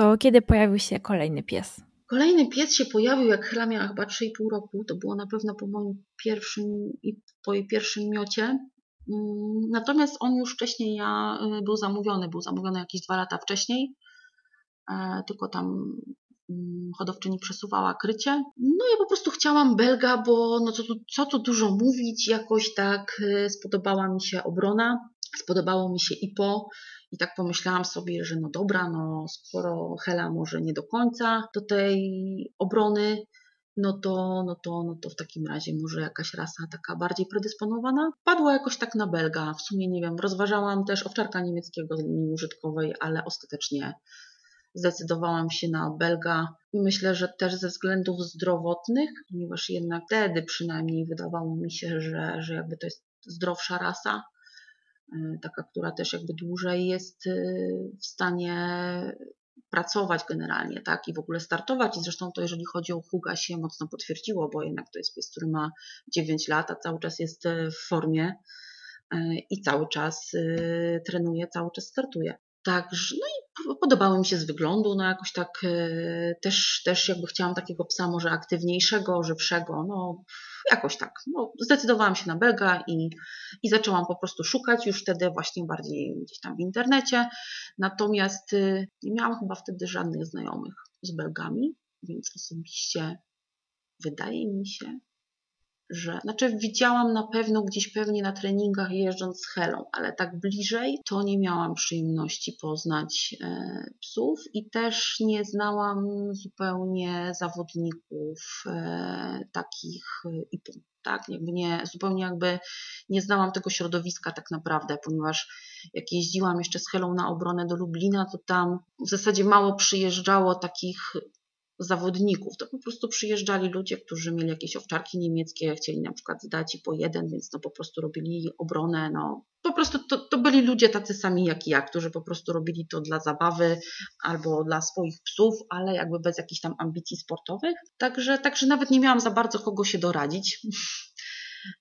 To kiedy pojawił się kolejny pies? Kolejny pies się pojawił, jak Hela miała chyba 3,5 roku. To było na pewno po moim pierwszym i po jej pierwszym miocie. Mm, natomiast on już wcześniej ja, y, był zamówiony, był zamówiony jakieś dwa lata wcześniej, e, tylko tam mm, hodowczyni przesuwała krycie. No ja po prostu chciałam Belga, bo no co tu, co tu dużo mówić, jakoś tak y, spodobała mi się obrona, spodobało mi się IPO. I tak pomyślałam sobie, że no dobra, no skoro Hela może nie do końca do tej obrony, no to, no to, no to w takim razie może jakaś rasa taka bardziej predysponowana. Padła jakoś tak na Belga. W sumie nie wiem, rozważałam też owczarka niemieckiego z linii użytkowej, ale ostatecznie zdecydowałam się na Belga. Myślę, że też ze względów zdrowotnych, ponieważ jednak wtedy przynajmniej wydawało mi się, że, że jakby to jest zdrowsza rasa taka, która też jakby dłużej jest y, w stanie pracować generalnie, tak, i w ogóle startować. I zresztą to, jeżeli chodzi o Huga, się mocno potwierdziło, bo jednak to jest pies, który ma 9 lat, a cały czas jest y, w formie i cały czas trenuje, cały czas startuje. Także, no i podobały mi się z wyglądu, no jakoś tak też, też jakby chciałam takiego psa może aktywniejszego, żywszego, no jakoś tak. No, zdecydowałam się na Belga i, i zaczęłam po prostu szukać już wtedy właśnie bardziej gdzieś tam w internecie. Natomiast y, nie miałam chyba wtedy żadnych znajomych z Belgami, więc osobiście wydaje mi się, że, znaczy widziałam na pewno gdzieś pewnie na treningach jeżdżąc z Helą, ale tak bliżej to nie miałam przyjemności poznać e, psów i też nie znałam zupełnie zawodników e, takich IPU. Tak, jakby nie, zupełnie jakby nie znałam tego środowiska tak naprawdę, ponieważ jak jeździłam jeszcze z Helą na obronę do Lublina, to tam w zasadzie mało przyjeżdżało takich zawodników. To po prostu przyjeżdżali ludzie, którzy mieli jakieś owczarki niemieckie, chcieli na przykład zdać i po jeden, więc no po prostu robili obronę. No. Po prostu to, to byli ludzie tacy sami jak ja, którzy po prostu robili to dla zabawy albo dla swoich psów, ale jakby bez jakichś tam ambicji sportowych. Także, także nawet nie miałam za bardzo kogo się doradzić.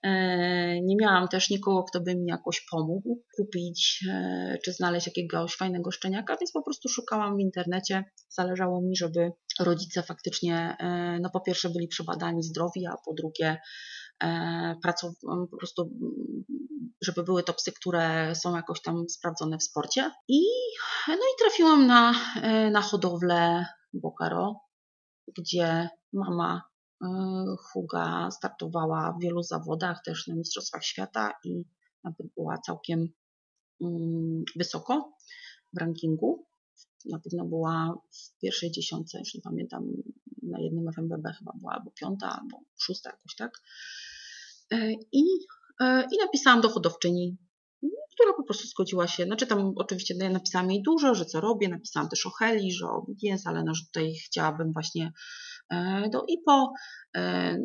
E, nie miałam też nikogo, kto by mi jakoś pomógł kupić e, czy znaleźć jakiegoś fajnego szczeniaka, więc po prostu szukałam w internecie. Zależało mi, żeby rodzice faktycznie, e, no po pierwsze byli przebadani zdrowi, a po drugie pracow- po prostu, żeby były to psy, które są jakoś tam sprawdzone w sporcie. I, no i trafiłam na, na hodowlę Bokaro, gdzie mama Huga startowała w wielu zawodach, też na Mistrzostwach Świata i nawet była całkiem mm, wysoko w rankingu. Na pewno była w pierwszej dziesiątce, już nie pamiętam, na jednym FMBB chyba była albo piąta, albo szósta jakoś tak. E, I, e, i napisałam do hodowczyni, która po prostu zgodziła się. Znaczy tam oczywiście ja napisałam jej dużo, że co robię, napisałam też o Heli, że o jest, ale no, że tutaj chciałabym właśnie E, do IPO. E,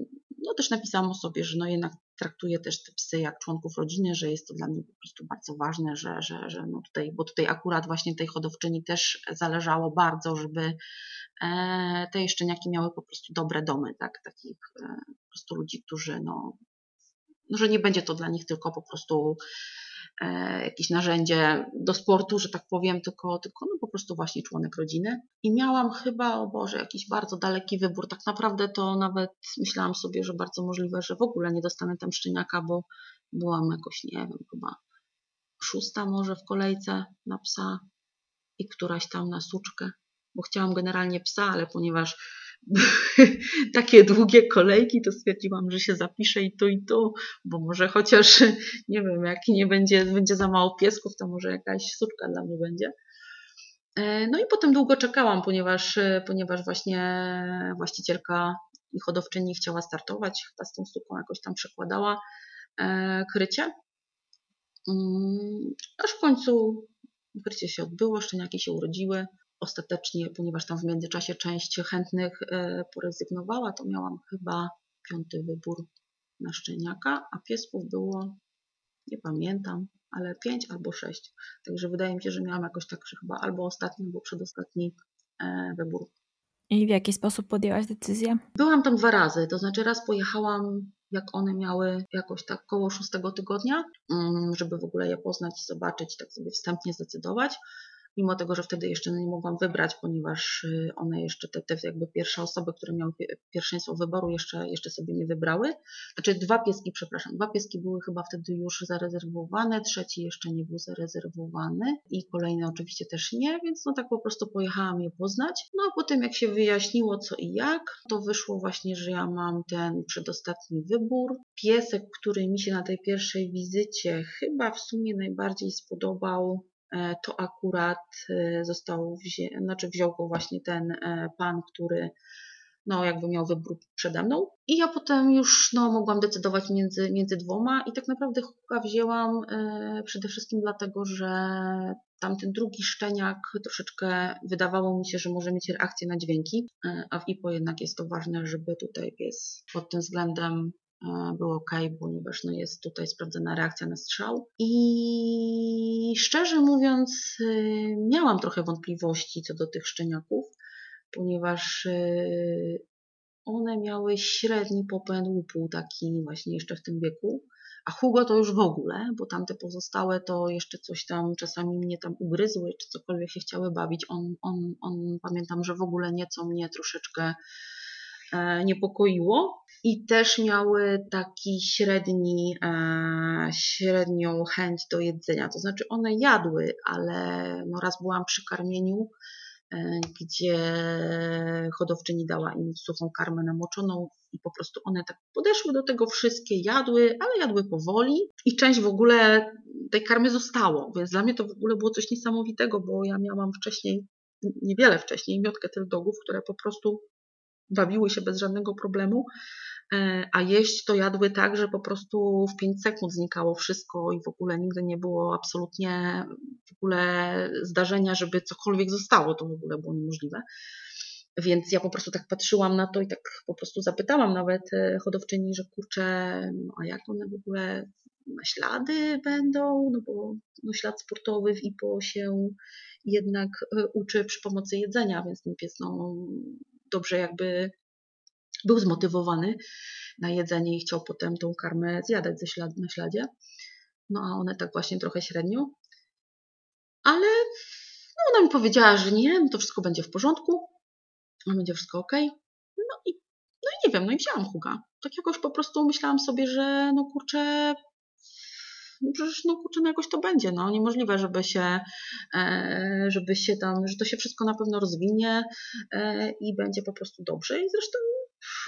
no też napisałam o sobie, że no jednak traktuję też te psy jak członków rodziny, że jest to dla mnie po prostu bardzo ważne, że, że, że no tutaj, bo tutaj akurat właśnie tej hodowczyni też zależało bardzo, żeby e, te szczeniaki miały po prostu dobre domy, tak, takich po prostu ludzi, którzy no, no że nie będzie to dla nich tylko po prostu jakieś narzędzie do sportu, że tak powiem, tylko, tylko no po prostu właśnie członek rodziny. I miałam chyba, o Boże, jakiś bardzo daleki wybór. Tak naprawdę to nawet myślałam sobie, że bardzo możliwe, że w ogóle nie dostanę tam szczeniaka, bo byłam jakoś, nie wiem, chyba szósta może w kolejce na psa i któraś tam na suczkę, bo chciałam generalnie psa, ale ponieważ takie długie kolejki, to stwierdziłam, że się zapiszę i to i to, bo może chociaż, nie wiem, jak nie będzie, będzie za mało piesków, to może jakaś suczka dla mnie będzie. E, no i potem długo czekałam, ponieważ, ponieważ właśnie właścicielka i hodowczyni chciała startować, chyba z tą suką jakoś tam przekładała e, krycie. Mm, aż w końcu krycie się odbyło, szczeniaki się urodziły ostatecznie, ponieważ tam w międzyczasie część chętnych e, porezygnowała, to miałam chyba piąty wybór na szczeniaka, a piesków było, nie pamiętam, ale pięć albo sześć. Także wydaje mi się, że miałam jakoś tak, chyba albo ostatni, albo przedostatni e, wybór. I w jaki sposób podjęłaś decyzję? Byłam tam dwa razy, to znaczy raz pojechałam, jak one miały jakoś tak koło szóstego tygodnia, mm, żeby w ogóle je poznać i zobaczyć, tak sobie wstępnie zdecydować. Mimo tego, że wtedy jeszcze nie mogłam wybrać, ponieważ y, one jeszcze, te, te jakby pierwsze osoby, które miały pierwszeństwo wyboru, jeszcze, jeszcze sobie nie wybrały. Znaczy dwa pieski, przepraszam, dwa pieski były chyba wtedy już zarezerwowane, trzeci jeszcze nie był zarezerwowany i kolejny oczywiście też nie, więc no tak po prostu pojechałam je poznać. No a potem jak się wyjaśniło co i jak, to wyszło właśnie, że ja mam ten przedostatni wybór. Piesek, który mi się na tej pierwszej wizycie chyba w sumie najbardziej spodobał, to akurat e, został wzię znaczy wziął go właśnie ten e, pan, który no jakby miał wybór przede mną. I ja potem już no, mogłam decydować między, między dwoma i tak naprawdę Huka wzięłam e, przede wszystkim dlatego, że tamten drugi szczeniak troszeczkę wydawało mi się, że może mieć reakcję na dźwięki, e, a w IPO jednak jest to ważne, żeby tutaj pies pod tym względem E, było ok, ponieważ no jest tutaj sprawdzona reakcja na strzał. I szczerze mówiąc, e, miałam trochę wątpliwości co do tych szczeniaków, ponieważ e, one miały średni popęd łupu, taki właśnie jeszcze w tym wieku. A Hugo to już w ogóle, bo tamte pozostałe to jeszcze coś tam czasami mnie tam ugryzły, czy cokolwiek się chciały bawić. On, on, on pamiętam, że w ogóle nieco mnie troszeczkę E, niepokoiło i też miały taki średni, e, średnią chęć do jedzenia. To znaczy one jadły, ale no raz byłam przy karmieniu, e, gdzie hodowczyni dała im suchą karmę namoczoną i po prostu one tak podeszły do tego wszystkie, jadły, ale jadły powoli i część w ogóle tej karmy zostało, więc dla mnie to w ogóle było coś niesamowitego, bo ja miałam wcześniej, niewiele wcześniej, miotkę tych dogów, które po prostu bawiły się bez żadnego problemu, e, a jeść to jadły tak, że po prostu w 5 sekund znikało wszystko i w ogóle nigdy nie było absolutnie w ogóle zdarzenia, żeby cokolwiek zostało, to w ogóle było niemożliwe. Więc ja po prostu tak patrzyłam na to i tak po prostu zapytałam nawet e, hodowczyni, że kurczę, no a jak one w ogóle ślady będą, no bo no ślad sportowy w IPO się jednak e, uczy przy pomocy jedzenia, więc ten pies no, dobrze jakby był zmotywowany na jedzenie i chciał potem tą karmę zjadać ze ślad, na śladzie. No a one tak właśnie trochę średnio. Ale no ona mi powiedziała, że nie, to wszystko będzie w porządku, będzie wszystko ok. No i, no i nie wiem, no i wzięłam Huga. Tak jakoś po prostu myślałam sobie, że no kurczę, no przecież no kurczę, no jakoś to będzie, no. Niemożliwe, żeby się, e, żeby się tam, że to się wszystko na pewno rozwinie e, i będzie po prostu dobrze. I zresztą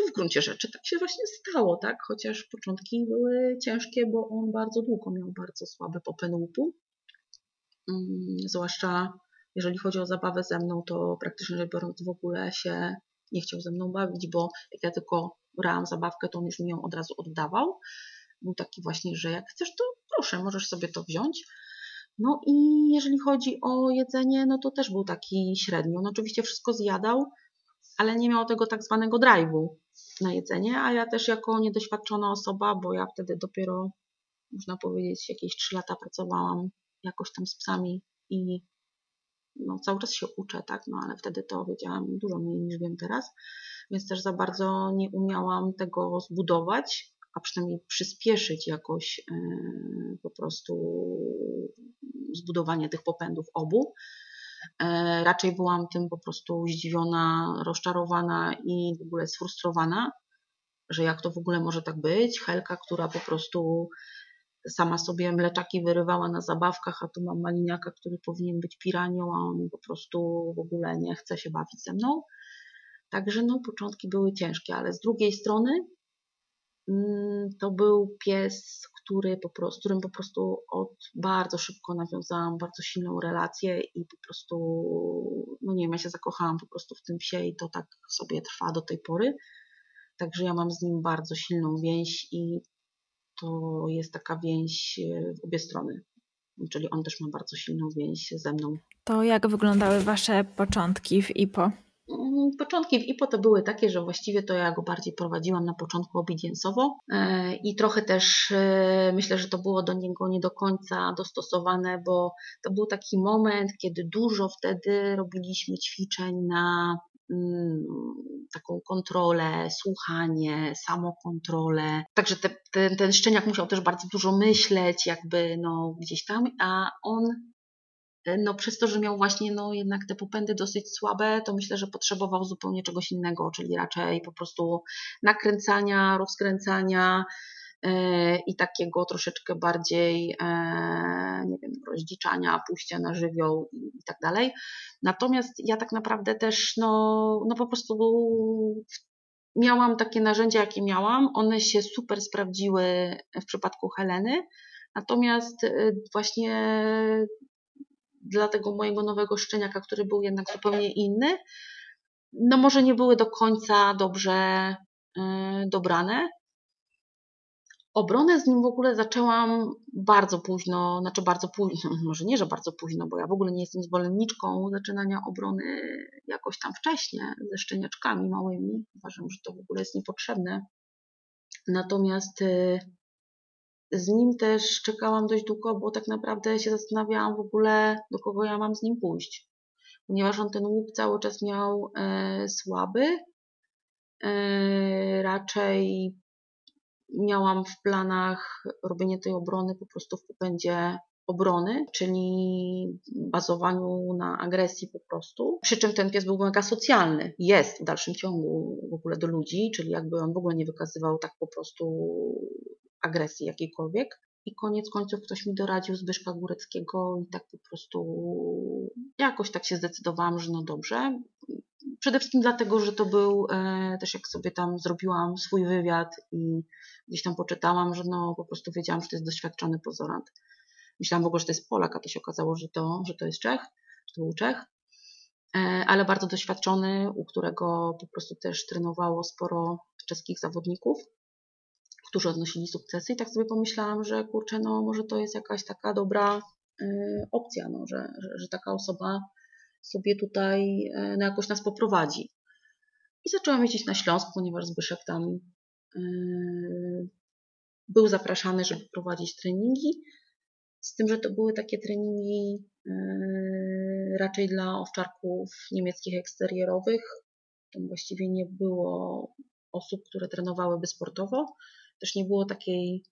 w gruncie rzeczy tak się właśnie stało, tak, chociaż początki były ciężkie, bo on bardzo długo miał bardzo słaby popęd łupu, mm, zwłaszcza jeżeli chodzi o zabawę ze mną, to praktycznie rzecz biorąc w ogóle się nie chciał ze mną bawić, bo jak ja tylko brałam zabawkę, to on już mi ją od razu oddawał. Był taki właśnie, że jak chcesz, to proszę, możesz sobie to wziąć. No i jeżeli chodzi o jedzenie, no to też był taki średnio. No oczywiście wszystko zjadał, ale nie miał tego tak zwanego drive'u na jedzenie, a ja też jako niedoświadczona osoba, bo ja wtedy dopiero, można powiedzieć, jakieś 3 lata pracowałam jakoś tam z psami i no, cały czas się uczę, tak, no ale wtedy to wiedziałam dużo mniej niż wiem teraz, więc też za bardzo nie umiałam tego zbudować, a przynajmniej przyspieszyć jakoś e, po prostu zbudowanie tych popędów obu. E, raczej byłam tym po prostu zdziwiona, rozczarowana i w ogóle sfrustrowana, że jak to w ogóle może tak być. Helka, która po prostu sama sobie mleczaki wyrywała na zabawkach, a tu mam maliniaka, który powinien być piranią, a on po prostu w ogóle nie chce się bawić ze mną. Także no, początki były ciężkie, ale z drugiej strony to był pies, który po prostu, z którym po prostu od bardzo szybko nawiązałam bardzo silną relację i po prostu, no nie wiem, ja się zakochałam po prostu w tym psie i to tak sobie trwa do tej pory. Także ja mam z nim bardzo silną więź i to jest taka więź e, w obie strony. Czyli on też ma bardzo silną więź ze mną. To jak wyglądały Wasze początki w IPO? Mm, początki w IPO to były takie, że właściwie to ja go bardziej prowadziłam na początku obediensowo e, i trochę też e, myślę, że to było do niego nie do końca dostosowane, bo to był taki moment, kiedy dużo wtedy robiliśmy ćwiczeń na mm, taką kontrolę, słuchanie, samokontrolę. Także te, ten, ten szczeniak musiał też bardzo dużo myśleć, jakby no gdzieś tam, a on no przez to, że miał właśnie no jednak te popędy dosyć słabe, to myślę, że potrzebował zupełnie czegoś innego, czyli raczej po prostu nakręcania, rozkręcania e, i takiego troszeczkę bardziej, e, nie wiem, rozdziczania, pójścia na żywioł i, tak dalej. Natomiast ja tak naprawdę też, no, no po prostu miałam takie narzędzia, jakie miałam. One się super sprawdziły w przypadku Heleny. Natomiast właśnie dla tego mojego nowego szczeniaka, który był jednak zupełnie inny, no może nie były do końca dobrze y, dobrane. Obronę z nim w ogóle zaczęłam bardzo późno, znaczy bardzo późno, może nie, że bardzo późno, bo ja w ogóle nie jestem zwolenniczką zaczynania obrony jakoś tam wcześnie ze szczeniaczkami małymi. Uważam, że to w ogóle jest niepotrzebne. Natomiast y, z nim też czekałam dość długo, bo tak naprawdę się zastanawiałam w ogóle, do kogo ja mam z nim pójść. Ponieważ on ten łuk cały czas miał e, słaby, e, raczej miałam w planach robienie tej obrony po prostu w popędzie obrony, czyli bazowaniu na agresji po prostu. Przy czym ten pies był mega socjalny. Jest w dalszym ciągu w ogóle do ludzi, czyli jakby on w ogóle nie wykazywał tak po prostu agresji jakiejkolwiek. I koniec końców ktoś mi doradził Zbyszka Góreckiego i tak po prostu jakoś tak się zdecydowałam, że no dobrze. Przede wszystkim dlatego, że to był e, też jak sobie tam zrobiłam swój wywiad i gdzieś tam poczytałam, że no po prostu wiedziałam, że to jest doświadczony pozorant. Myślałam w ogóle, że to jest Polak, a to się okazało, że to, że to jest Czech, że to był Czech, e, ale bardzo doświadczony, u którego po prostu też trenowało sporo czeskich zawodników, którzy odnosili sukcesy i tak sobie pomyślałam, że kurczę, no może to jest jakaś taka dobra e, opcja, no, że, że, że taka osoba sobie tutaj no, jakoś nas poprowadzi. I zaczęłam jeździć na Śląsk, ponieważ Zbyszek tam był zapraszany, żeby prowadzić treningi. Z tym, że to były takie treningi raczej dla owczarków niemieckich eksterierowych. Tam właściwie nie było osób, które trenowałyby sportowo. Też nie było takiej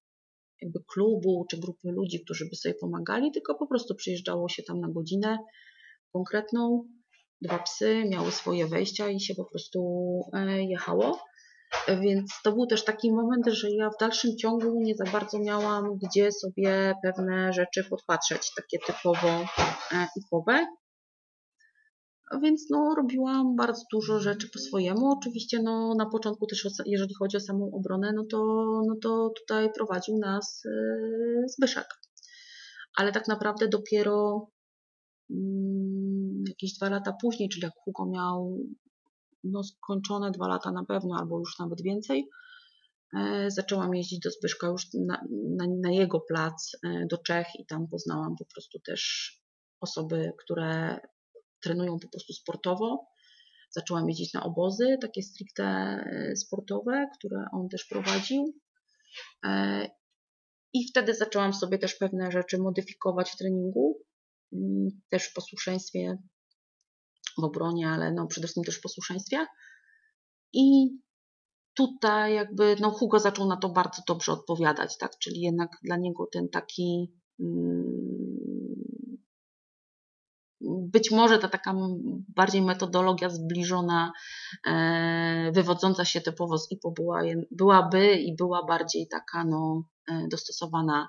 jakby klubu czy grupy ludzi, którzy by sobie pomagali, tylko po prostu przyjeżdżało się tam na godzinę konkretną. Dwa psy miały swoje wejścia i się po prostu jechało. Więc to był też taki moment, że ja w dalszym ciągu nie za bardzo miałam gdzie sobie pewne rzeczy podpatrzeć, takie typowo ipowe. Więc no, robiłam bardzo dużo rzeczy po swojemu. Oczywiście no, na początku też, jeżeli chodzi o samą obronę, no to, no to tutaj prowadził nas Zbyszek. Ale tak naprawdę dopiero mm, jakieś dwa lata później, czyli jak Hugo miał no, skończone dwa lata na pewno, albo już nawet więcej. E, zaczęłam jeździć do Zbyszka już na, na, na, jego plac e, do Czech i tam poznałam po prostu też osoby, które trenują po prostu sportowo. Zaczęłam jeździć na obozy, takie stricte e, sportowe, które on też prowadził. I wtedy zaczęłam sobie też pewne rzeczy modyfikować w treningu, mm, też w posłuszeństwie w obronie, ale no przede wszystkim też w posłuszeństwie. I tutaj jakby no Hugo zaczął na to bardzo dobrze odpowiadać, tak? Czyli jednak dla niego ten taki mm, być może ta taka bardziej metodologia zbliżona, e, wywodząca się typowo z IPO była, byłaby i była bardziej taka no, e, dostosowana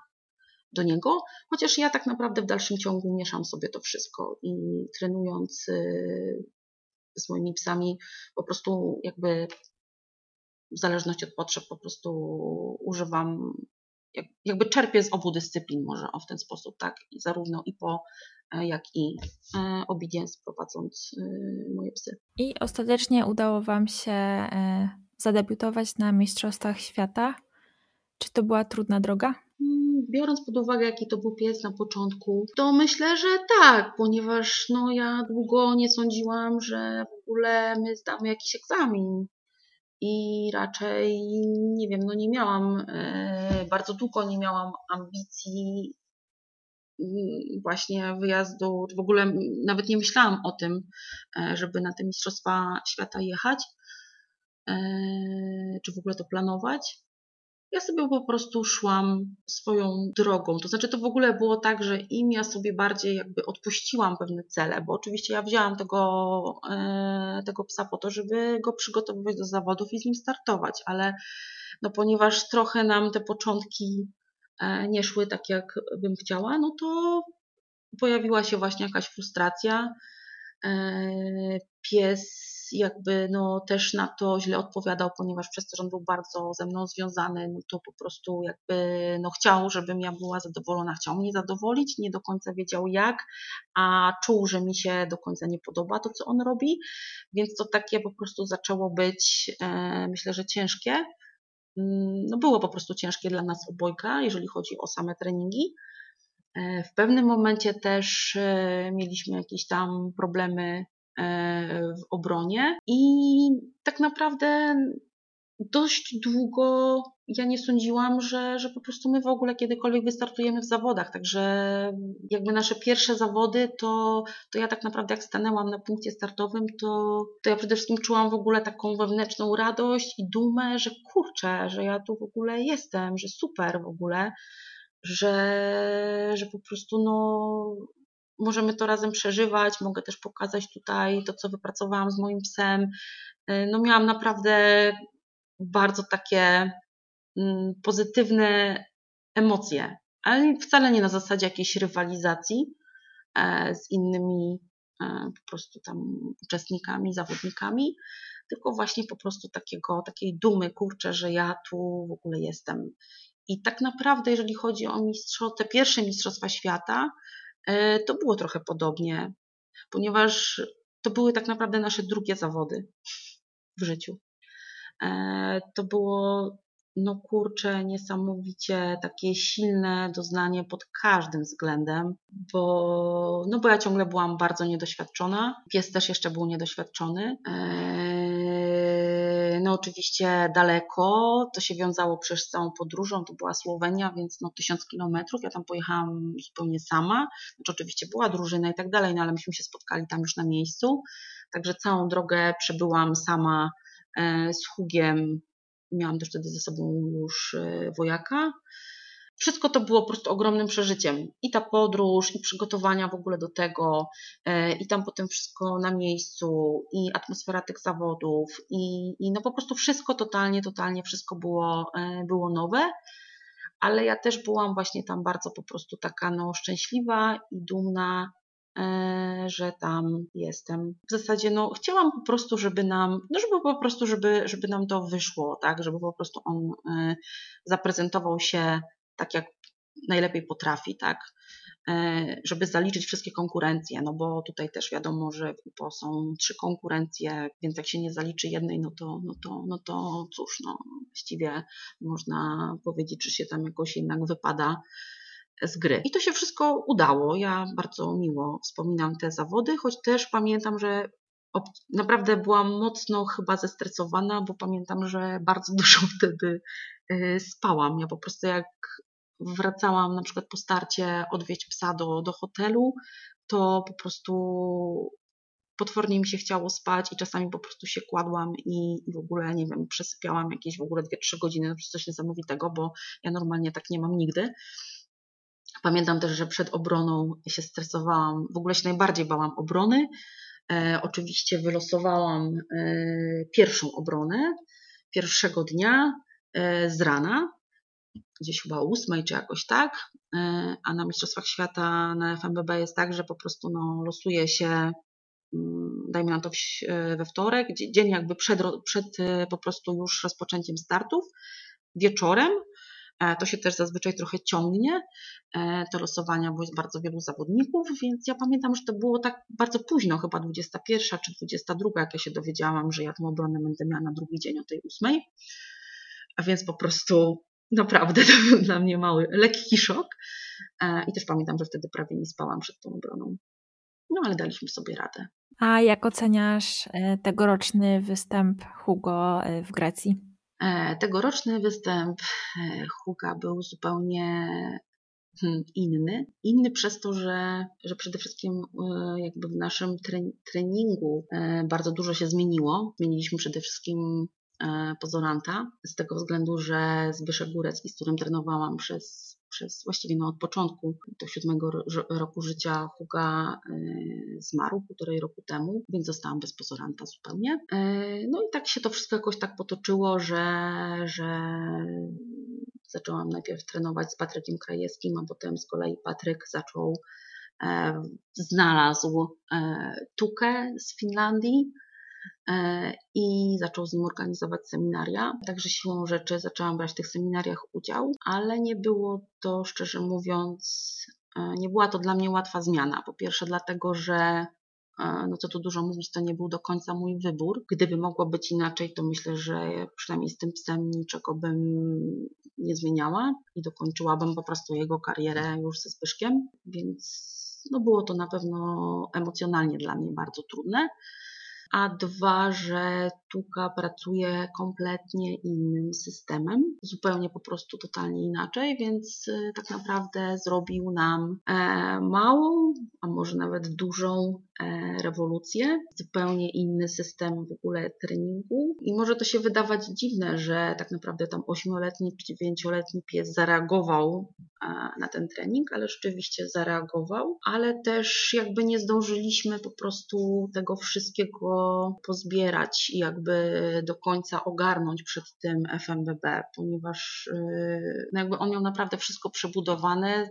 do niego, chociaż ja tak naprawdę w dalszym ciągu mieszam sobie to wszystko i trenując y, z moimi psami po prostu jakby w zależności od potrzeb po prostu używam, jakby czerpię z obu dyscyplin może w ten sposób, tak, I zarówno i po e, jak i e, obedience prowadząc y, moje psy. I ostatecznie udało Wam się e, zadebiutować na Mistrzostwach Świata. Czy to była trudna droga? biorąc pod uwagę, jaki to był pies na początku, to myślę, że tak, ponieważ no, ja długo nie sądziłam, że w ogóle my zdamy jakiś egzamin. I raczej, nie wiem, no nie miałam, e, bardzo długo nie miałam ambicji właśnie wyjazdu, w ogóle nawet nie myślałam o tym, e, żeby na te Mistrzostwa Świata jechać, e, czy w ogóle to planować. Ja sobie po prostu szłam swoją drogą. To znaczy, to w ogóle było tak, że im ja sobie bardziej jakby odpuściłam pewne cele, bo oczywiście ja wzięłam tego, e, tego psa po to, żeby go przygotowywać do zawodów i z nim startować, ale no ponieważ trochę nam te początki e, nie szły tak, jak bym chciała, no to pojawiła się właśnie jakaś frustracja. E, pies jakby no też na to źle odpowiadał, ponieważ przez to, że on był bardzo ze mną związany, no to po prostu jakby no chciał, żebym ja była zadowolona, chciał mnie zadowolić, nie do końca wiedział jak, a czuł, że mi się do końca nie podoba to, co on robi, więc to takie po prostu zaczęło być, e, myślę, że ciężkie. Mm, no było po prostu ciężkie dla nas obojga, jeżeli chodzi o same treningi. E, w pewnym momencie też e, mieliśmy jakieś tam problemy w obronie i tak naprawdę dość długo ja nie sądziłam, że, że po prostu my w ogóle kiedykolwiek wystartujemy w zawodach. Także jakby nasze pierwsze zawody, to, to ja tak naprawdę jak stanęłam na punkcie startowym, to, to ja przede wszystkim czułam w ogóle taką wewnętrzną radość i dumę, że kurczę, że ja tu w ogóle jestem, że super w ogóle, że, że po prostu no możemy to razem przeżywać. Mogę też pokazać tutaj to, co wypracowałam z moim psem. Y, no miałam naprawdę bardzo takie mm, pozytywne emocje, ale wcale nie na zasadzie jakiejś rywalizacji e, z innymi e, po prostu tam uczestnikami, zawodnikami, tylko właśnie po prostu takiego, takiej dumy, kurczę, że ja tu w ogóle jestem. I tak naprawdę, jeżeli chodzi o mistrzostwa, te pierwsze Mistrzostwa Świata, to było trochę podobnie, ponieważ to były tak naprawdę nasze drugie zawody w życiu. E, to było no kurczę, niesamowicie takie silne doznanie pod każdym względem, bo, no bo ja ciągle byłam bardzo niedoświadczona. Pies też jeszcze był niedoświadczony. Oczywiście daleko, to się wiązało przez całą podróżą, to była Słowenia, więc no tysiąc kilometrów, ja tam pojechałam zupełnie sama, znaczy oczywiście była drużyna i tak dalej, no ale myśmy się spotkali tam już na miejscu, także całą drogę przebyłam sama e, z Hugiem. Miałam też wtedy ze sobą już e, wojaka. Wszystko to było po prostu ogromnym przeżyciem. I ta podróż, i przygotowania w ogóle do tego, e, i tam potem wszystko na miejscu, i atmosfera tych zawodów, i, i no po prostu wszystko totalnie, totalnie wszystko było, e, było nowe. Ale ja też byłam właśnie tam bardzo po prostu taka no, szczęśliwa i dumna E, że tam jestem. W zasadzie no, chciałam po prostu, żeby nam, no żeby po prostu, żeby, żeby nam to wyszło, tak, żeby po prostu on zaprezentował się tak, jak najlepiej potrafi, tak, e, żeby zaliczyć wszystkie konkurencje, no bo tutaj też wiadomo, że w UPO są trzy konkurencje, więc jak się nie zaliczy jednej, no to, no to, no to cóż, no właściwie można powiedzieć, że się tam jakoś jednak wypada z gry. I to się wszystko udało. Ja bardzo miło wspominam te zawody, choć też pamiętam, że naprawdę byłam mocno chyba zestresowana, bo pamiętam, że bardzo dużo wtedy spałam. Ja po prostu jak wracałam na przykład po starcie odwieźć psa do, do hotelu, to po prostu potwornie mi się chciało spać i czasami po prostu się kładłam i, i w ogóle, nie wiem, przesypiałam jakieś w ogóle 2-3 godziny, no coś niesamowitego, bo ja normalnie tak nie mam nigdy. Pamiętam też, że przed obroną się stresowałam, w ogóle się najbardziej bałam obrony. E, oczywiście wylosowałam e, pierwszą obronę pierwszego dnia z rana, gdzieś chyba o ósmej czy jakoś tak, e, a na Mistrzostwach Świata na FMBB jest tak, że po prostu no, losuje się, mm, dajmy na to e, we wtorek, dzień jakby przed, przed e, po prostu już rozpoczęciem startów, wieczorem E, to się też zazwyczaj trochę ciągnie, e, te losowania, bo jest bardzo wielu zawodników, więc ja pamiętam, że to było tak bardzo późno, chyba 21 czy 22, jak ja się dowiedziałam, że ja tą obronę będę miała na drugi dzień o tej ósmej. A więc po prostu naprawdę to był dla mnie mały, lekki szok. E, I też pamiętam, że wtedy prawie nie spałam przed tą obroną. No ale daliśmy sobie radę. A jak oceniasz tegoroczny występ Hugo w Grecji? E, tegoroczny występ e, Huga był zupełnie hmm, inny. Inny przez to, że, że przede wszystkim e, jakby w naszym treningu bardzo dużo się zmieniło. Zmieniliśmy przede wszystkim e, pozoranta, z tego względu, że Zbyszek Górecki, z którym trenowałam przez, przez właściwie no od początku do siódmego roku życia Huga e, zmarł półtorej roku temu, więc zostałam bez pozoranta zupełnie. No i tak się to wszystko jakoś tak potoczyło, że, że zaczęłam najpierw trenować z Patrykiem Krajewskim, a potem z kolei Patryk zaczął E, znalazł e, Tukę z Finlandii e, i zaczął z nim organizować seminaria. Także siłą rzeczy zaczęłam brać w tych seminariach udział, ale nie było to, szczerze mówiąc, nie była to dla mnie łatwa zmiana. Po pierwsze, dlatego, że no co tu dużo mówić, to nie był do końca mój wybór. Gdyby mogło być inaczej, to myślę, że przynajmniej z tym psem niczego bym nie zmieniała i dokończyłabym po prostu jego karierę już ze Zbyszkiem, więc no było to na pewno emocjonalnie dla mnie bardzo trudne. A dwa, że Tuka pracuje kompletnie innym systemem, zupełnie po prostu totalnie inaczej, więc y, tak naprawdę zrobił nam e, małą, a może nawet dużą rewolucję, zupełnie inny system w ogóle treningu. I może to się wydawać dziwne, że tak naprawdę tam ośmioletni czy dziewięcioletni pies zareagował e, na ten trening, ale rzeczywiście zareagował, ale też jakby nie zdążyliśmy po prostu tego wszystkiego pozbierać i jakby do końca ogarnąć przed tym FMBB, ponieważ y, no jakby on miał naprawdę wszystko przebudowane,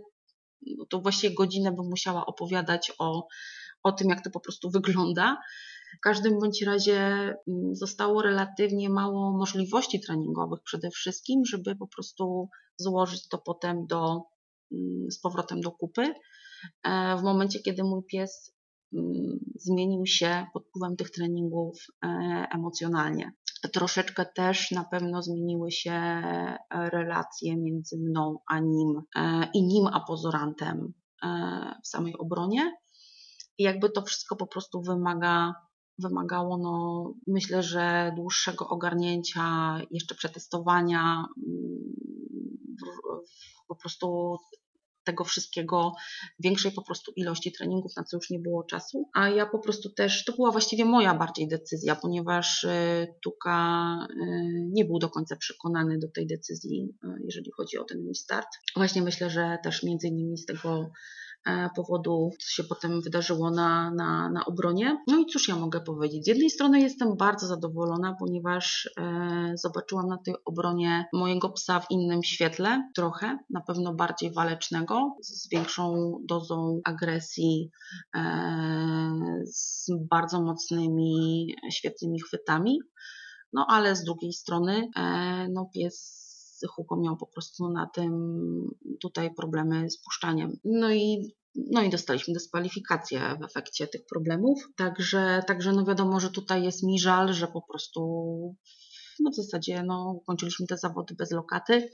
no to właściwie godzinę bym musiała opowiadać o, o tym, jak to po prostu wygląda. W każdym bądź razie mm, zostało relatywnie mało możliwości treningowych przede wszystkim, żeby po prostu złożyć to potem do, mm, z powrotem do kupy. E, w momencie, kiedy mój pies mm, zmienił się pod wpływem tych treningów e, emocjonalnie. Troszeczkę też na pewno zmieniły się e, relacje między mną a nim i nim a pozorantem w samej obronie. I jakby to wszystko po prostu wymaga, wymagało, no, myślę, że dłuższego ogarnięcia, jeszcze przetestowania, mm, po prostu tego wszystkiego, większej po prostu ilości treningów, na co już nie było czasu. A ja po prostu też, to była właściwie moja bardziej decyzja, ponieważ y, Tuka y, nie był do końca przekonany do tej decyzji, y, jeżeli chodzi o ten mój start. Właśnie myślę, że też między innymi z tego powodu, co się potem wydarzyło na, na, na obronie. No i cóż ja mogę powiedzieć? Z jednej strony jestem bardzo zadowolona, ponieważ e, zobaczyłam na tej obronie mojego psa w innym świetle, trochę, na pewno bardziej walecznego, z większą dozą agresji, e, z bardzo mocnymi, świetnymi chwytami. No ale z drugiej strony, e, no pies Hugo miał po prostu na tym tutaj problemy z puszczaniem. No i no i dostaliśmy dyskwalifikację w efekcie tych problemów. Także, także no wiadomo, że tutaj jest mi żal, że po prostu no w zasadzie no, ukończyliśmy te zawody bez lokaty.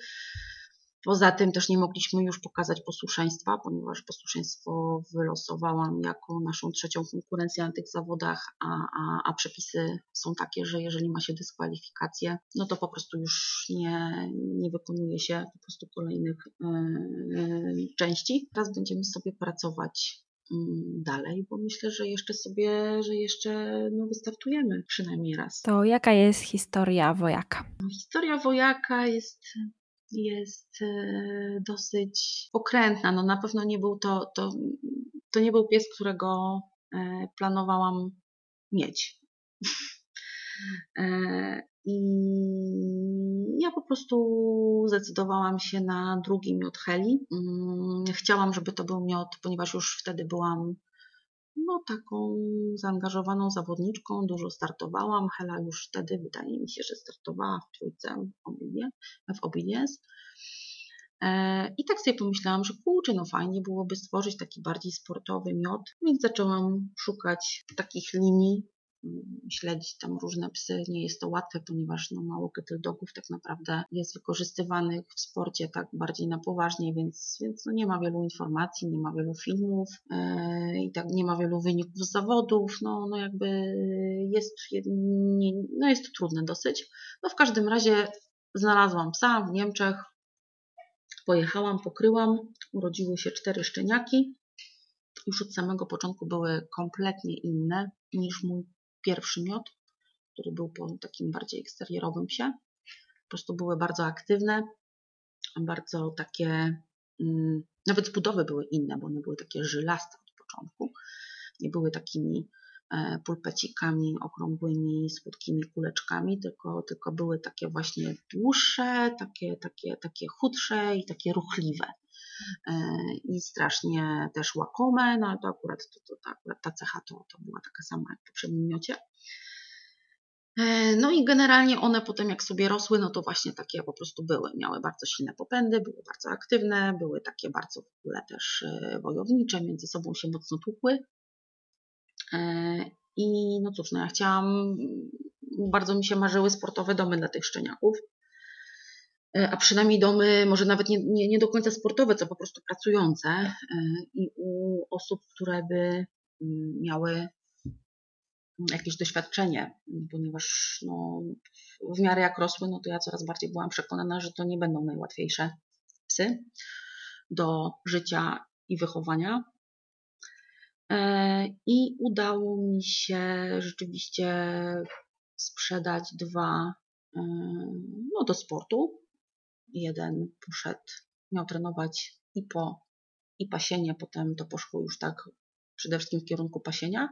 Poza tym też nie mogliśmy już pokazać posłuszeństwa, ponieważ posłuszeństwo wylosowałam jako naszą trzecią konkurencję na tych zawodach, a, a, a przepisy są takie, że jeżeli ma się dyskwalifikację, no to po prostu już nie, nie wykonuje się po prostu kolejnych yy, części. Teraz będziemy sobie pracować mm, dalej, bo myślę, że jeszcze sobie, że jeszcze no, wystartujemy przynajmniej raz. To jaka jest historia wojaka? Historia wojaka jest jest e, dosyć pokrętna. No na pewno nie był to, to, to nie był pies, którego e, planowałam mieć. E, I ja po prostu zdecydowałam się na drugi miód Heli. Mm, chciałam, żeby to był miód, ponieważ już wtedy byłam no, taką zaangażowaną zawodniczką, dużo startowałam. Hela już wtedy, wydaje mi się, że startowała w trójce w Obedience. E, I tak sobie pomyślałam, że kurczę, no fajnie byłoby stworzyć taki bardziej sportowy miod, więc zaczęłam szukać takich linii, śledzić tam różne psy. Nie jest to łatwe, ponieważ no, mało dogów tak naprawdę jest wykorzystywanych w sporcie tak bardziej na poważnie, więc, więc no, nie ma wielu informacji, nie ma wielu filmów yy, i tak nie ma wielu wyników zawodów. No, no jakby jest, nie, no jest to trudne dosyć. No w każdym razie znalazłam psa w Niemczech, pojechałam, pokryłam, urodziły się cztery szczeniaki. Już od samego początku były kompletnie inne niż mój pierwszy miod, który był po takim bardziej eksterierowym psie. Po prostu były bardzo aktywne, bardzo takie, mm, nawet zbudowy były inne, bo one były takie żylaste od początku. Nie były takimi e, pulpecikami okrągłymi, słodkimi kuleczkami, tylko, tylko były takie właśnie dłuższe, takie, takie, takie chudsze i takie ruchliwe. E, I strasznie też łakome, no ale to akurat, to, to, to akurat ta cecha to, to była taka sama jak w poprzednim miocie. E, no i generalnie one potem jak sobie rosły, no to właśnie takie po prostu były. Miały bardzo silne popędy, były bardzo aktywne, były takie bardzo w ogóle też e, wojownicze, między sobą się mocno tłukły. I no cóż, no ja chciałam, bardzo mi się marzyły sportowe domy dla tych szczeniaków. A przynajmniej domy, może nawet nie, nie, nie do końca sportowe, co po prostu pracujące i u osób, które by mm, miały jakieś doświadczenie, ponieważ no, w miarę jak rosły, no to ja coraz bardziej byłam przekonana, że to nie będą najłatwiejsze psy do życia i wychowania. E, I udało mi się rzeczywiście sprzedać dwa e, no, do sportu. Jeden poszedł, miał trenować i po i pasienie, potem to poszło już tak przede wszystkim w kierunku pasienia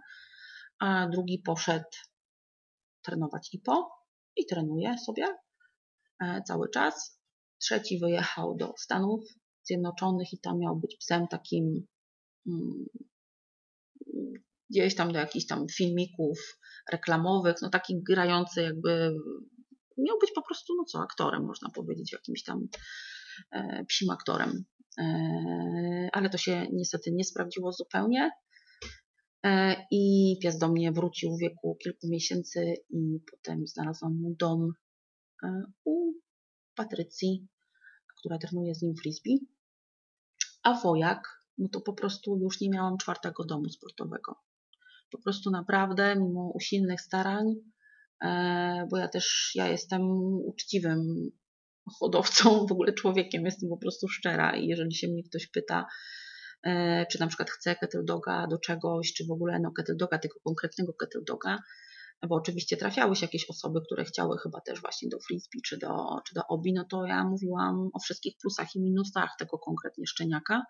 a drugi poszedł trenować IPO i trenuje sobie e, cały czas. Trzeci wyjechał do Stanów Zjednoczonych i tam miał być psem takim mm, gdzieś tam do jakichś tam filmików reklamowych, no taki grający jakby miał być po prostu, no co, aktorem można powiedzieć, jakimś tam e, psim aktorem. E, ale to się niestety nie sprawdziło zupełnie. E, I pies do mnie wrócił w wieku kilku miesięcy i potem znalazłam mu dom e, u Patrycji, która trenuje z nim frisbee. A wojak, no to po prostu już nie miałam czwartego domu sportowego. Po prostu naprawdę, mimo usilnych starań, bo ja też, ja jestem uczciwym hodowcą, w ogóle człowiekiem, jestem po prostu szczera i jeżeli się mnie ktoś pyta, E, czy na przykład chce kettle doga do czegoś, czy w ogóle no kettle doga, tego konkretnego kettle doga, bo oczywiście trafiały się jakieś osoby, które chciały chyba też właśnie do frisbee czy do, czy do obi, no to ja mówiłam o wszystkich plusach i minusach tego konkretnie szczeniaka.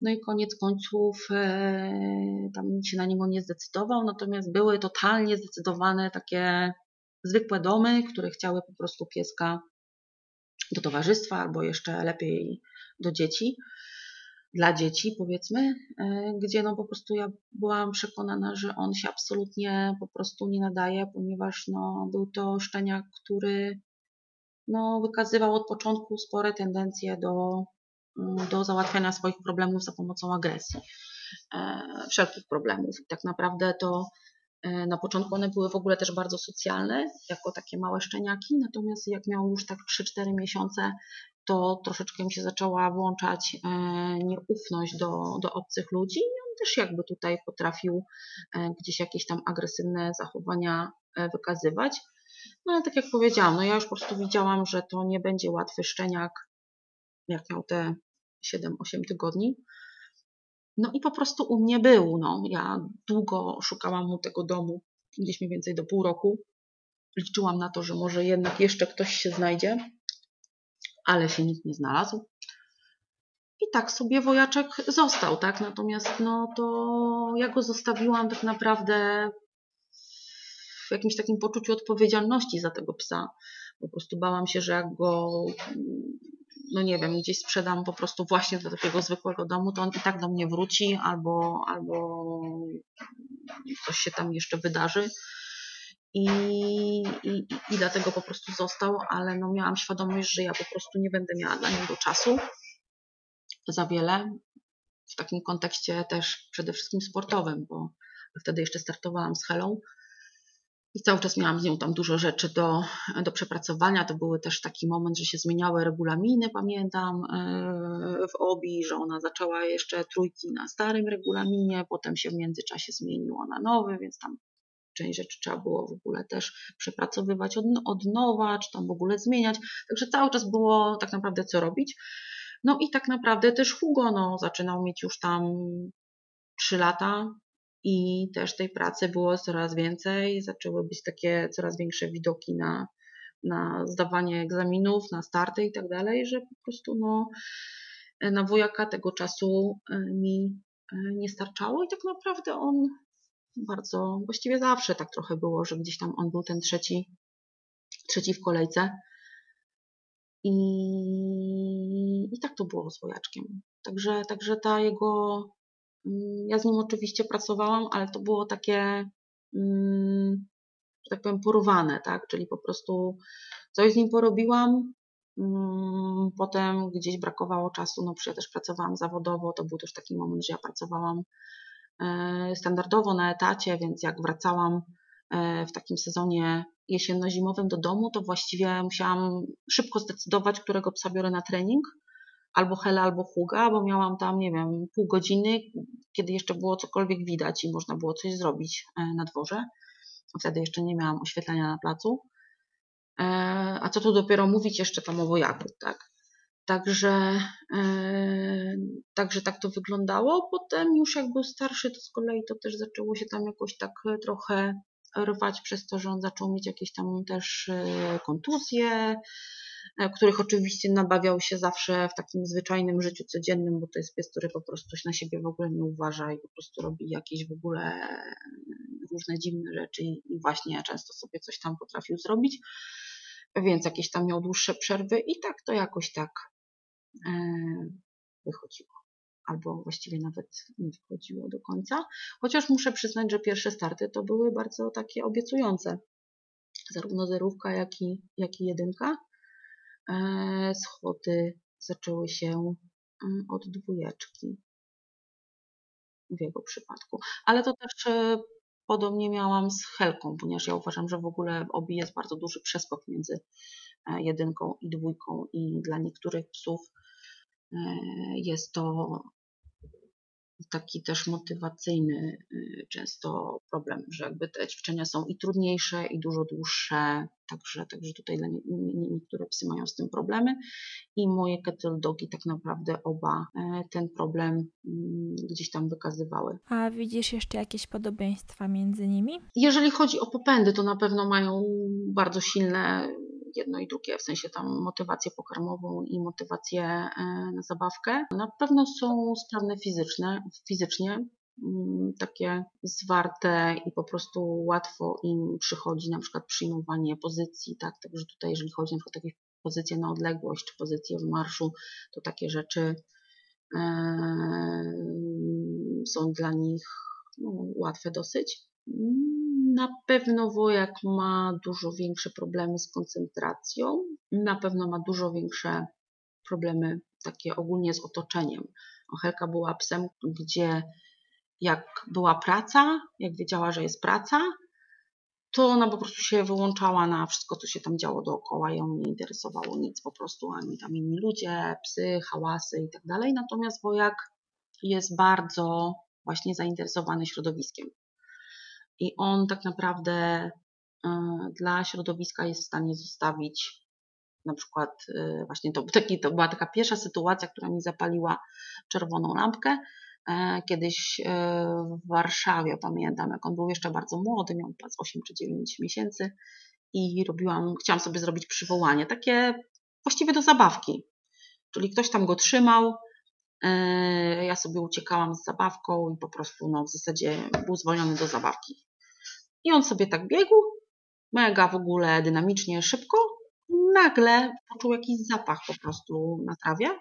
No i koniec końców e, tam nikt się na niego nie zdecydował, natomiast były totalnie zdecydowane takie zwykłe domy, które chciały po prostu pieska do towarzystwa albo jeszcze lepiej do dzieci dla dzieci, powiedzmy, e, gdzie no po prostu ja byłam przekonana, że on się absolutnie po prostu nie nadaje, ponieważ no, był to szczeniak, który no, wykazywał od początku spore tendencje do, do załatwiania swoich problemów za pomocą agresji. E, wszelkich problemów. Tak naprawdę to e, na początku one były w ogóle też bardzo socjalne, jako takie małe szczeniaki, natomiast jak miał już tak 3-4 miesiące, to troszeczkę mi się zaczęła włączać e, nieufność do, do obcych ludzi i on też jakby tutaj potrafił gdzieś jakieś tam agresywne zachowania wykazywać. No ale tak jak powiedziałam, no ja już po prostu widziałam, że to nie będzie łatwy szczeniak, jak miał te 7-8 tygodni. No i po prostu u mnie był. No. Ja długo szukałam mu tego domu, gdzieś mniej więcej do pół roku. Liczyłam na to, że może jednak jeszcze ktoś się znajdzie ale się nikt nie znalazł. I tak sobie wojaczek został, tak? Natomiast no to ja go zostawiłam tak naprawdę w jakimś takim poczuciu odpowiedzialności za tego psa. Po prostu bałam się, że jak go, no nie wiem, gdzieś sprzedam po prostu właśnie do takiego zwykłego domu, to on i tak do mnie wróci albo, albo coś się tam jeszcze wydarzy i, i, i dlatego po prostu został, ale no miałam świadomość, że ja po prostu nie będę miała dla niego czasu za wiele. W takim kontekście też przede wszystkim sportowym, bo wtedy jeszcze startowałam z Helą i cały czas miałam z nią tam dużo rzeczy do, do przepracowania. To były też taki moment, że się zmieniały regulaminy, pamiętam, e, w OBI, że ona zaczęła jeszcze trójki na starym regulaminie, potem się w międzyczasie zmieniło na nowy, więc tam część rzeczy trzeba było w ogóle też przepracowywać od, od nowa, czy tam w ogóle zmieniać. Także cały czas było tak naprawdę co robić. No i tak naprawdę też Hugo no, zaczynał mieć już tam 3 lata i też tej pracy było coraz więcej, zaczęły być takie coraz większe widoki na, na zdawanie egzaminów, na starty i tak dalej, że po prostu no, na wujaka tego czasu e, mi e, nie starczało i tak naprawdę on bardzo, właściwie zawsze tak trochę było, że gdzieś tam on był ten trzeci, trzeci w kolejce. I, I tak to było z wojaczkiem. Także, także ta jego. Mm, ja z nim oczywiście pracowałam, ale to było takie, mm, że tak powiem, porwane, tak? Czyli po prostu coś z nim porobiłam, mm, Potem gdzieś brakowało czasu, no przecież ja też pracowałam zawodowo, to był też taki moment, że ja pracowałam e, standardowo na etacie, więc jak wracałam e, w takim sezonie jesienno-zimowym do domu, to właściwie musiałam szybko zdecydować, którego psa biorę na trening, albo Hela, albo Huga, bo miałam tam, nie wiem, pół godziny, kiedy jeszcze było cokolwiek widać i można było coś zrobić e, na dworze. Wtedy jeszcze nie miałam oświetlenia na placu. E, a co tu dopiero mówić jeszcze tam o wojaku, tak? Także, e, także tak to wyglądało. Potem już jak był starszy, to z kolei to też zaczęło się tam jakoś tak trochę rwać przez to, że on zaczął mieć jakieś tam też kontuzje, których oczywiście nabawiał się zawsze w takim zwyczajnym życiu codziennym, bo to jest pies, który po prostu na siebie w ogóle nie uważa i po prostu robi jakieś w ogóle różne dziwne rzeczy i właśnie często sobie coś tam potrafił zrobić, więc jakieś tam miał dłuższe przerwy i tak to jakoś tak e, wychodziło albo właściwie nawet nie wchodziło do końca. Chociaż muszę przyznać, że pierwsze starty to były bardzo takie obiecujące. Zarówno zerówka, jak i, jak i jedynka. E, schody zaczęły się mm, od dwójeczki w jego przypadku. Ale to też e, podobnie miałam z Helką, ponieważ ja uważam, że w ogóle obi jest bardzo duży przeskok między e, jedynką i dwójką i dla niektórych psów jest to taki też motywacyjny y, często problem, że jakby te ćwiczenia są i trudniejsze, i dużo dłuższe, także, także tutaj nie, nie, niektóre psy mają z tym problemy i moje kettle dogi tak naprawdę oba e, ten problem mm, gdzieś tam wykazywały. A widzisz jeszcze jakieś podobieństwa między nimi? Jeżeli chodzi o popędy, to na pewno mają bardzo silne jedno i drugie, w sensie tam motywację pokarmową i motywację e, na zabawkę. Na pewno są sprawne fizyczne, fizycznie, mm, takie zwarte i po prostu łatwo im przychodzi na przykład przyjmowanie pozycji, tak, także tutaj jeżeli chodzi na przykład o jakieś pozycje na odległość, czy pozycje w marszu, to takie rzeczy e, są dla nich no, łatwe dosyć. Na pewno wojak ma dużo większe problemy z koncentracją, na pewno ma dużo większe problemy takie ogólnie z otoczeniem. Helka była psem, gdzie jak była praca, jak wiedziała, że jest praca, to ona po prostu się wyłączała na wszystko, co się tam działo dookoła ją nie interesowało nic po prostu, ani tam inni ludzie, psy, hałasy i tak dalej. Natomiast wojak jest bardzo właśnie zainteresowany środowiskiem i on tak naprawdę e, dla środowiska jest w stanie zostawić na przykład e, właśnie to, taki, to była taka pierwsza sytuacja, która mi zapaliła czerwoną lampkę. E, kiedyś w Warszawie, pamiętam, jak on był jeszcze bardzo młody, miał 8 czy 9 miesięcy i robiłam, chciałam sobie zrobić przywołanie, takie właściwie do zabawki. Czyli ktoś tam go trzymał, ja sobie uciekałam z zabawką i po prostu no, w zasadzie był zwolniony do zabawki. I on sobie tak biegł, mega w ogóle dynamicznie, szybko. Nagle poczuł jakiś zapach po prostu na trawie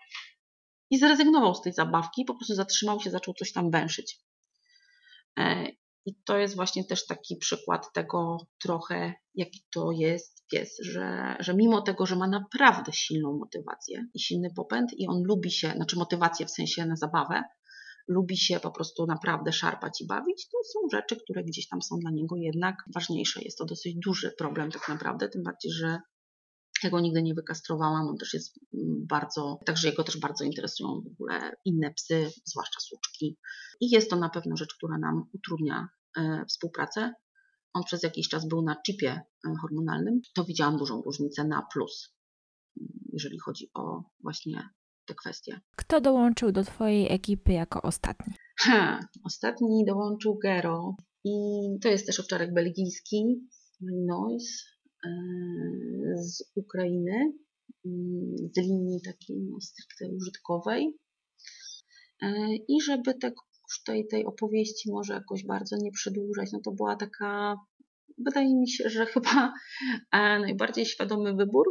i zrezygnował z tej zabawki, po prostu zatrzymał się, zaczął coś tam węszyć. I to jest właśnie też taki przykład tego trochę, jaki to jest pies, że, że mimo tego, że ma naprawdę silną motywację i silny popęd i on lubi się, znaczy motywację w sensie na zabawę, lubi się po prostu naprawdę szarpać i bawić, to są rzeczy, które gdzieś tam są dla niego jednak ważniejsze. Jest to dosyć duży problem tak naprawdę, tym bardziej, że ja go nigdy nie wykastrowałam, on też jest mm, bardzo, także jego też bardzo interesują w ogóle inne psy, zwłaszcza słuczki. I jest to na pewno rzecz, która nam utrudnia e, współpracę. On przez jakiś czas był na chipie e, hormonalnym, to widziałam dużą różnicę na plus, jeżeli chodzi o właśnie te kwestie. Kto dołączył do Twojej ekipy jako ostatni? Ha, ostatni dołączył Gero i to jest też owczarek belgijski, Noise z Ukrainy, mm, z linii takiej no, stricte użytkowej. E, I żeby tak tej, tej opowieści może jakoś bardzo nie przedłużać, no to była taka, wydaje mi się, że chyba e, najbardziej świadomy wybór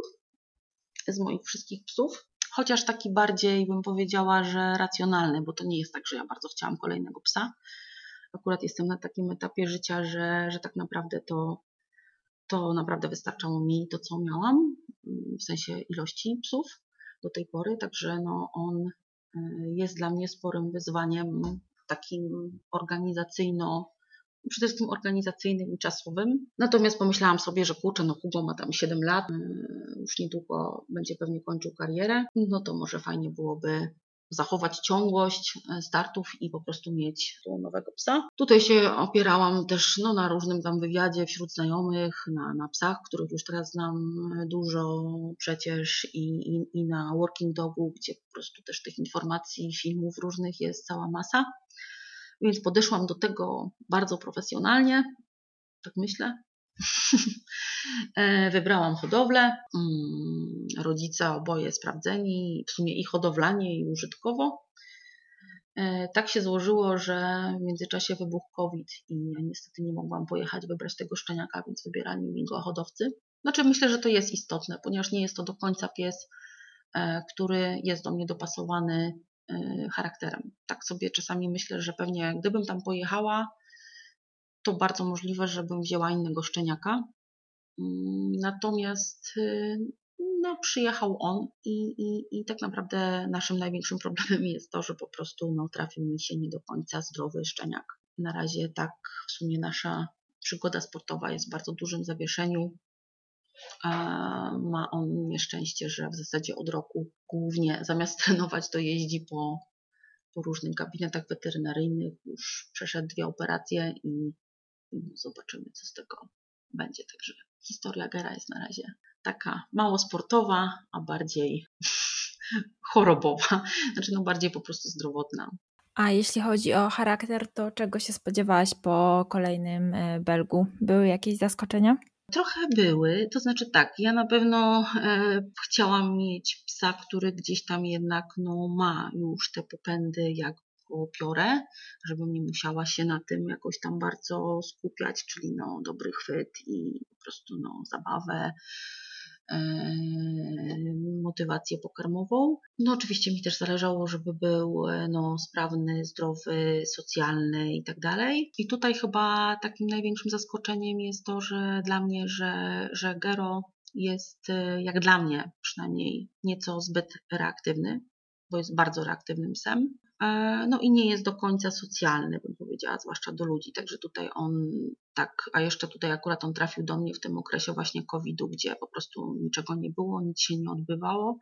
z moich wszystkich psów. Chociaż taki bardziej bym powiedziała, że racjonalny, bo to nie jest tak, że ja bardzo chciałam kolejnego psa. Akurat jestem na takim etapie życia, że, że tak naprawdę to, to naprawdę wystarczało mi to, co miałam, w sensie ilości psów do tej pory. Także no, on e, jest dla mnie sporym wyzwaniem takim organizacyjno, przede wszystkim organizacyjnym i czasowym. Natomiast pomyślałam sobie, że kurczę, no Hugo ma tam 7 lat, y, już niedługo będzie pewnie kończył karierę, no to może fajnie byłoby zachować ciągłość e, startów i po prostu mieć nowego psa. Tutaj się opierałam też no, na różnym tam wywiadzie wśród znajomych, na, na psach, których już teraz znam dużo przecież i, i, i na Working Dogu, gdzie po prostu też tych informacji, filmów różnych jest cała masa. Więc podeszłam do tego bardzo profesjonalnie, tak myślę. E, wybrałam hodowlę. Mm, rodzice oboje sprawdzeni, w sumie i hodowlanie, i użytkowo. E, tak się złożyło, że w międzyczasie wybuchł COVID i ja niestety nie mogłam pojechać wybrać tego szczeniaka, więc wybierali mi go hodowcy. Znaczy myślę, że to jest istotne, ponieważ nie jest to do końca pies, e, który jest do mnie dopasowany charakterem. Tak sobie czasami myślę, że pewnie gdybym tam pojechała, to bardzo możliwe, żebym wzięła innego szczeniaka. Mm, natomiast y, no, przyjechał on i, i, i tak naprawdę naszym największym problemem jest to, że po prostu no, trafił mi się nie do końca zdrowy szczeniak. Na razie tak w sumie nasza przygoda sportowa jest w bardzo dużym zawieszeniu. Ma on nieszczęście, że w zasadzie od roku głównie zamiast trenować to jeździ po, po różnych gabinetach weterynaryjnych. Już przeszedł dwie operacje i no, zobaczymy, co z tego będzie. Także historia Gera jest na razie taka mało sportowa, a bardziej chorobowa, znaczy no bardziej po prostu zdrowotna. A jeśli chodzi o charakter, to czego się spodziewałaś po kolejnym e, Belgu? Były jakieś zaskoczenia? Trochę były, to znaczy tak, ja na pewno e, chciałam mieć psa, który gdzieś tam jednak no, ma już te popędy jak piorę, żebym nie musiała się na tym jakoś tam bardzo skupiać, czyli no, dobry chwyt i po prostu no, zabawę, e, motywację pokarmową. No oczywiście mi też zależało, żeby był e, no, sprawny, zdrowy, socjalny i tak dalej. I tutaj chyba takim największym zaskoczeniem jest to, że dla mnie, że, że Gero jest, e, jak dla mnie przynajmniej, nieco zbyt reaktywny, bo jest bardzo reaktywnym psem. E, no i nie jest do końca socjalny, bym powiedziała, zwłaszcza do ludzi. Także tutaj on tak, a jeszcze tutaj akurat on trafił do mnie w tym okresie właśnie COVID-u, gdzie po prostu niczego nie było, nic się nie odbywało.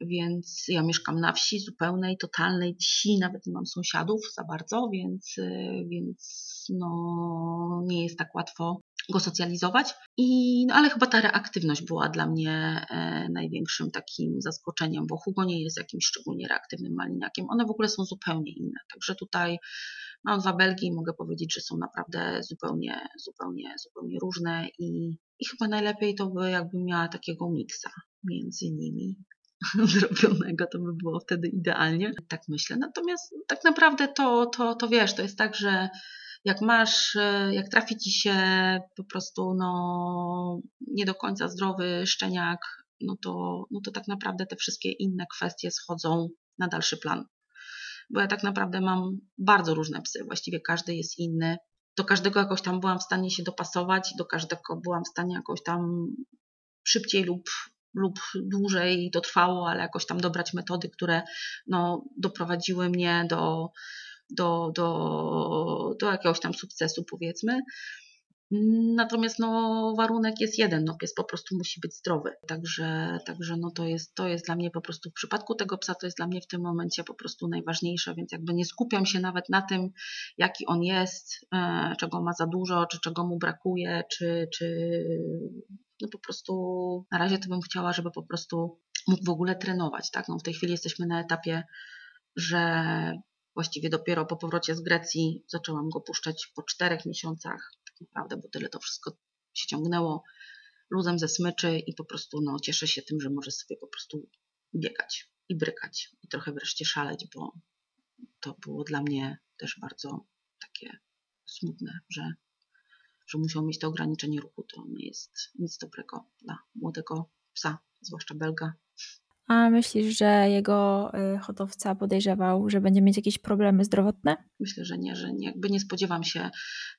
Więc ja mieszkam na wsi zupełnej, totalnej wsi, nawet nie mam sąsiadów za bardzo, więc, e, więc no, nie jest tak łatwo go socjalizować. I, no ale chyba ta reaktywność była dla mnie e, największym takim zaskoczeniem, bo Hugo nie jest jakimś szczególnie reaktywnym maliniakiem. One w ogóle są zupełnie inne. Także tutaj mam dwa Belgi i mogę powiedzieć, że są naprawdę zupełnie, zupełnie, zupełnie różne i, i chyba najlepiej to by jakbym miała takiego miksa między nimi zrobionego, to by było wtedy idealnie. Tak myślę. Natomiast tak naprawdę to, to, to wiesz, to jest tak, że jak masz, e, jak trafi ci się po prostu no, nie do końca zdrowy szczeniak, no to, no to tak naprawdę te wszystkie inne kwestie schodzą na dalszy plan. Bo ja tak naprawdę mam bardzo różne psy, właściwie każdy jest inny. Do każdego jakoś tam byłam w stanie się dopasować, do każdego byłam w stanie jakoś tam szybciej lub, lub dłużej to trwało, ale jakoś tam dobrać metody, które no, doprowadziły mnie do, do, do, do jakiegoś tam sukcesu, powiedzmy. Natomiast no, warunek jest jeden, no, pies po prostu musi być zdrowy. Także, także no, to, jest, to jest dla mnie po prostu w przypadku tego psa to jest dla mnie w tym momencie po prostu najważniejsze, więc jakby nie skupiam się nawet na tym, jaki on jest, e, czego ma za dużo, czy czego mu brakuje, czy, czy no po prostu na razie to bym chciała, żeby po prostu mógł w ogóle trenować, tak? No w tej chwili jesteśmy na etapie, że właściwie dopiero po powrocie z Grecji zaczęłam go puszczać po czterech miesiącach, tak naprawdę, bo tyle to wszystko się ciągnęło luzem ze smyczy i po prostu no, cieszę się tym, że może sobie po prostu biegać i brykać i trochę wreszcie szaleć, bo to było dla mnie też bardzo takie smutne, że, że musiał mieć to ograniczenie ruchu. To nie jest nic dobrego dla młodego psa, zwłaszcza belga. A myślisz, że jego y, hodowca podejrzewał, że będzie mieć jakieś problemy zdrowotne? Myślę, że nie, że nie, jakby nie spodziewam się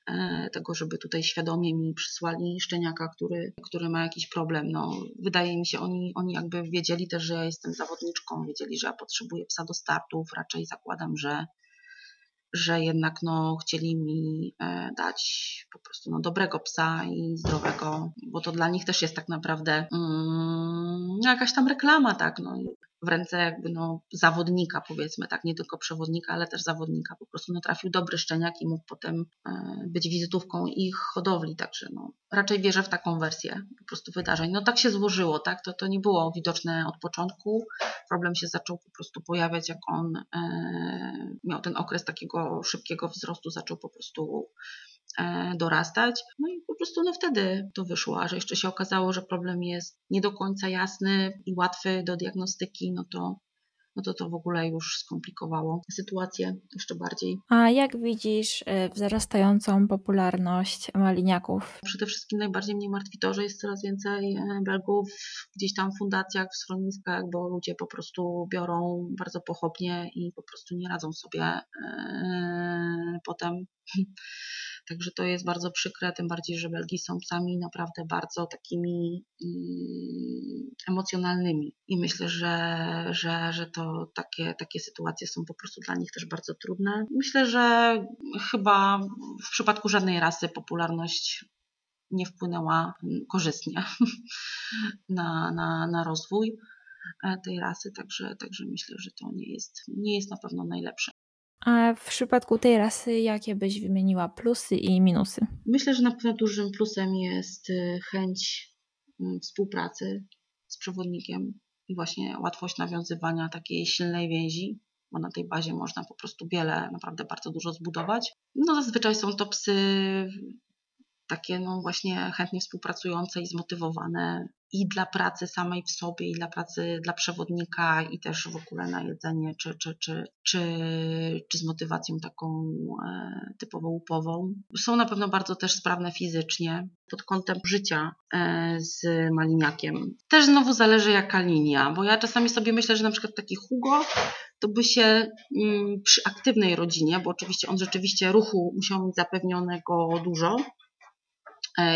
e, tego, żeby tutaj świadomie mi przysłali szczeniaka, który, który ma jakiś problem. No, wydaje mi się, oni, oni jakby wiedzieli też, że ja jestem zawodniczką, wiedzieli, że ja potrzebuję psa do startów. Raczej zakładam, że, że jednak no, chcieli mi e, dać po prostu no, dobrego psa i zdrowego, bo to dla nich też jest tak naprawdę mm, jakaś tam reklama, tak, no, w ręce jakby no, zawodnika, powiedzmy tak, nie tylko przewodnika, ale też zawodnika. Po prostu no, trafił dobry szczeniak i mógł potem e, być wizytówką ich hodowli, także no, raczej wierzę w taką wersję po prostu wydarzeń. No tak się złożyło, tak, to, to nie było widoczne od początku. Problem się zaczął po prostu pojawiać, jak on e, miał ten okres takiego szybkiego wzrostu, zaczął po prostu dorastać. No i po prostu no wtedy to wyszło, a że jeszcze się okazało, że problem jest nie do końca jasny i łatwy do diagnostyki, no to no to to w ogóle już skomplikowało sytuację jeszcze bardziej. A jak widzisz e, wzrastającą popularność maliniaków? Przede wszystkim najbardziej mnie martwi to, że jest coraz więcej e, Belgów gdzieś tam w fundacjach, w schroniskach, bo ludzie po prostu biorą bardzo pochopnie i po prostu nie radzą sobie potem Także to jest bardzo przykre, tym bardziej, że Belgi są psami naprawdę bardzo takimi emocjonalnymi. I myślę, że, że, że to takie, takie sytuacje są po prostu dla nich też bardzo trudne. Myślę, że chyba w przypadku żadnej rasy popularność nie wpłynęła korzystnie na, na, na rozwój e, tej rasy, także, także myślę, że to nie jest, nie jest na pewno najlepsze. A w przypadku tej rasy, jakie byś wymieniła plusy i minusy? Myślę, że na pewno dużym plusem jest y, chęć mm, współpracy z przewodnikiem i właśnie łatwość nawiązywania takiej silnej więzi, bo na tej bazie można po prostu wiele, naprawdę bardzo dużo zbudować. No zazwyczaj są to psy takie no właśnie chętnie współpracujące i zmotywowane i dla pracy samej w sobie, i dla pracy dla przewodnika, i też w ogóle na jedzenie, czy, czy, czy, czy, czy z motywacją taką e, typowo łupową. Są na pewno bardzo też sprawne fizycznie pod kątem życia e, z maliniakiem. Też znowu zależy jaka linia, bo ja czasami sobie myślę, że na przykład taki Hugo to by się mm, przy aktywnej rodzinie, bo oczywiście on rzeczywiście ruchu musiał mieć zapewnionego dużo,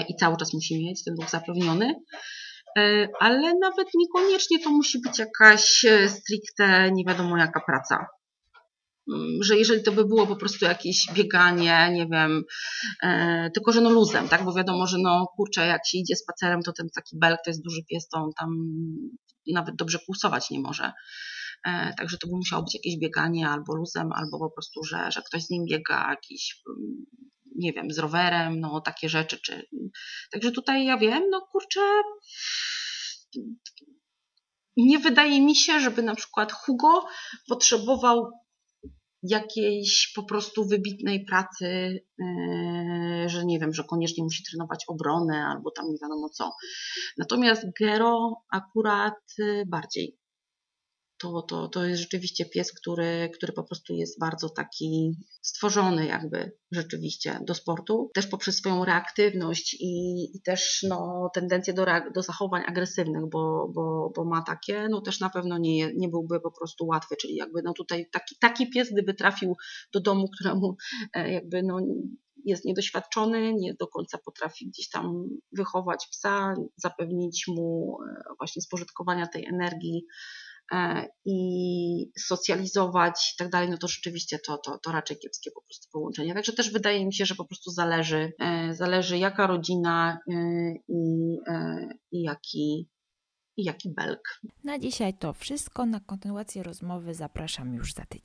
i cały czas musi mieć ten ruch zapewniony, e, ale nawet niekoniecznie to musi być jakaś e, stricte nie wiadomo jaka praca. Mm, że jeżeli to by było po prostu jakieś bieganie, nie wiem, tylko że no luzem, tak? Bo wiadomo, że no kurczę, jak się idzie spacerem, to ten taki belk to jest duży pies, to on tam nawet dobrze pulsować nie może. Także to by musiało być jakieś bieganie albo luzem, albo po prostu, że, że ktoś z nim biega, jakiś mm, nie wiem, z rowerem, no takie rzeczy. Czy... Także tutaj ja wiem, no kurczę, nie wydaje mi się, żeby na przykład Hugo potrzebował jakiejś po prostu wybitnej pracy, yy, że nie wiem, że koniecznie musi trenować obronę albo tam nie wiadomo co. Natomiast Gero akurat yy, bardziej to, to, to jest rzeczywiście pies, który, który po prostu jest bardzo taki stworzony jakby rzeczywiście do sportu, też poprzez swoją reaktywność i, i też no, tendencję do, do zachowań agresywnych, bo, bo, bo ma takie, no też na pewno nie, nie byłby po prostu łatwy, czyli jakby no tutaj taki, taki pies, gdyby trafił do domu, któremu e, jakby no jest niedoświadczony, nie do końca potrafi gdzieś tam wychować psa, zapewnić mu e, właśnie spożytkowania tej energii, i socjalizować i tak dalej, no to rzeczywiście to, to, to raczej kiepskie po prostu połączenie. Także też wydaje mi się, że po prostu zależy, e, zależy jaka rodzina e, i, i jaki i jaki belk. Na dzisiaj to wszystko. Na kontynuację rozmowy zapraszam już za tydzień.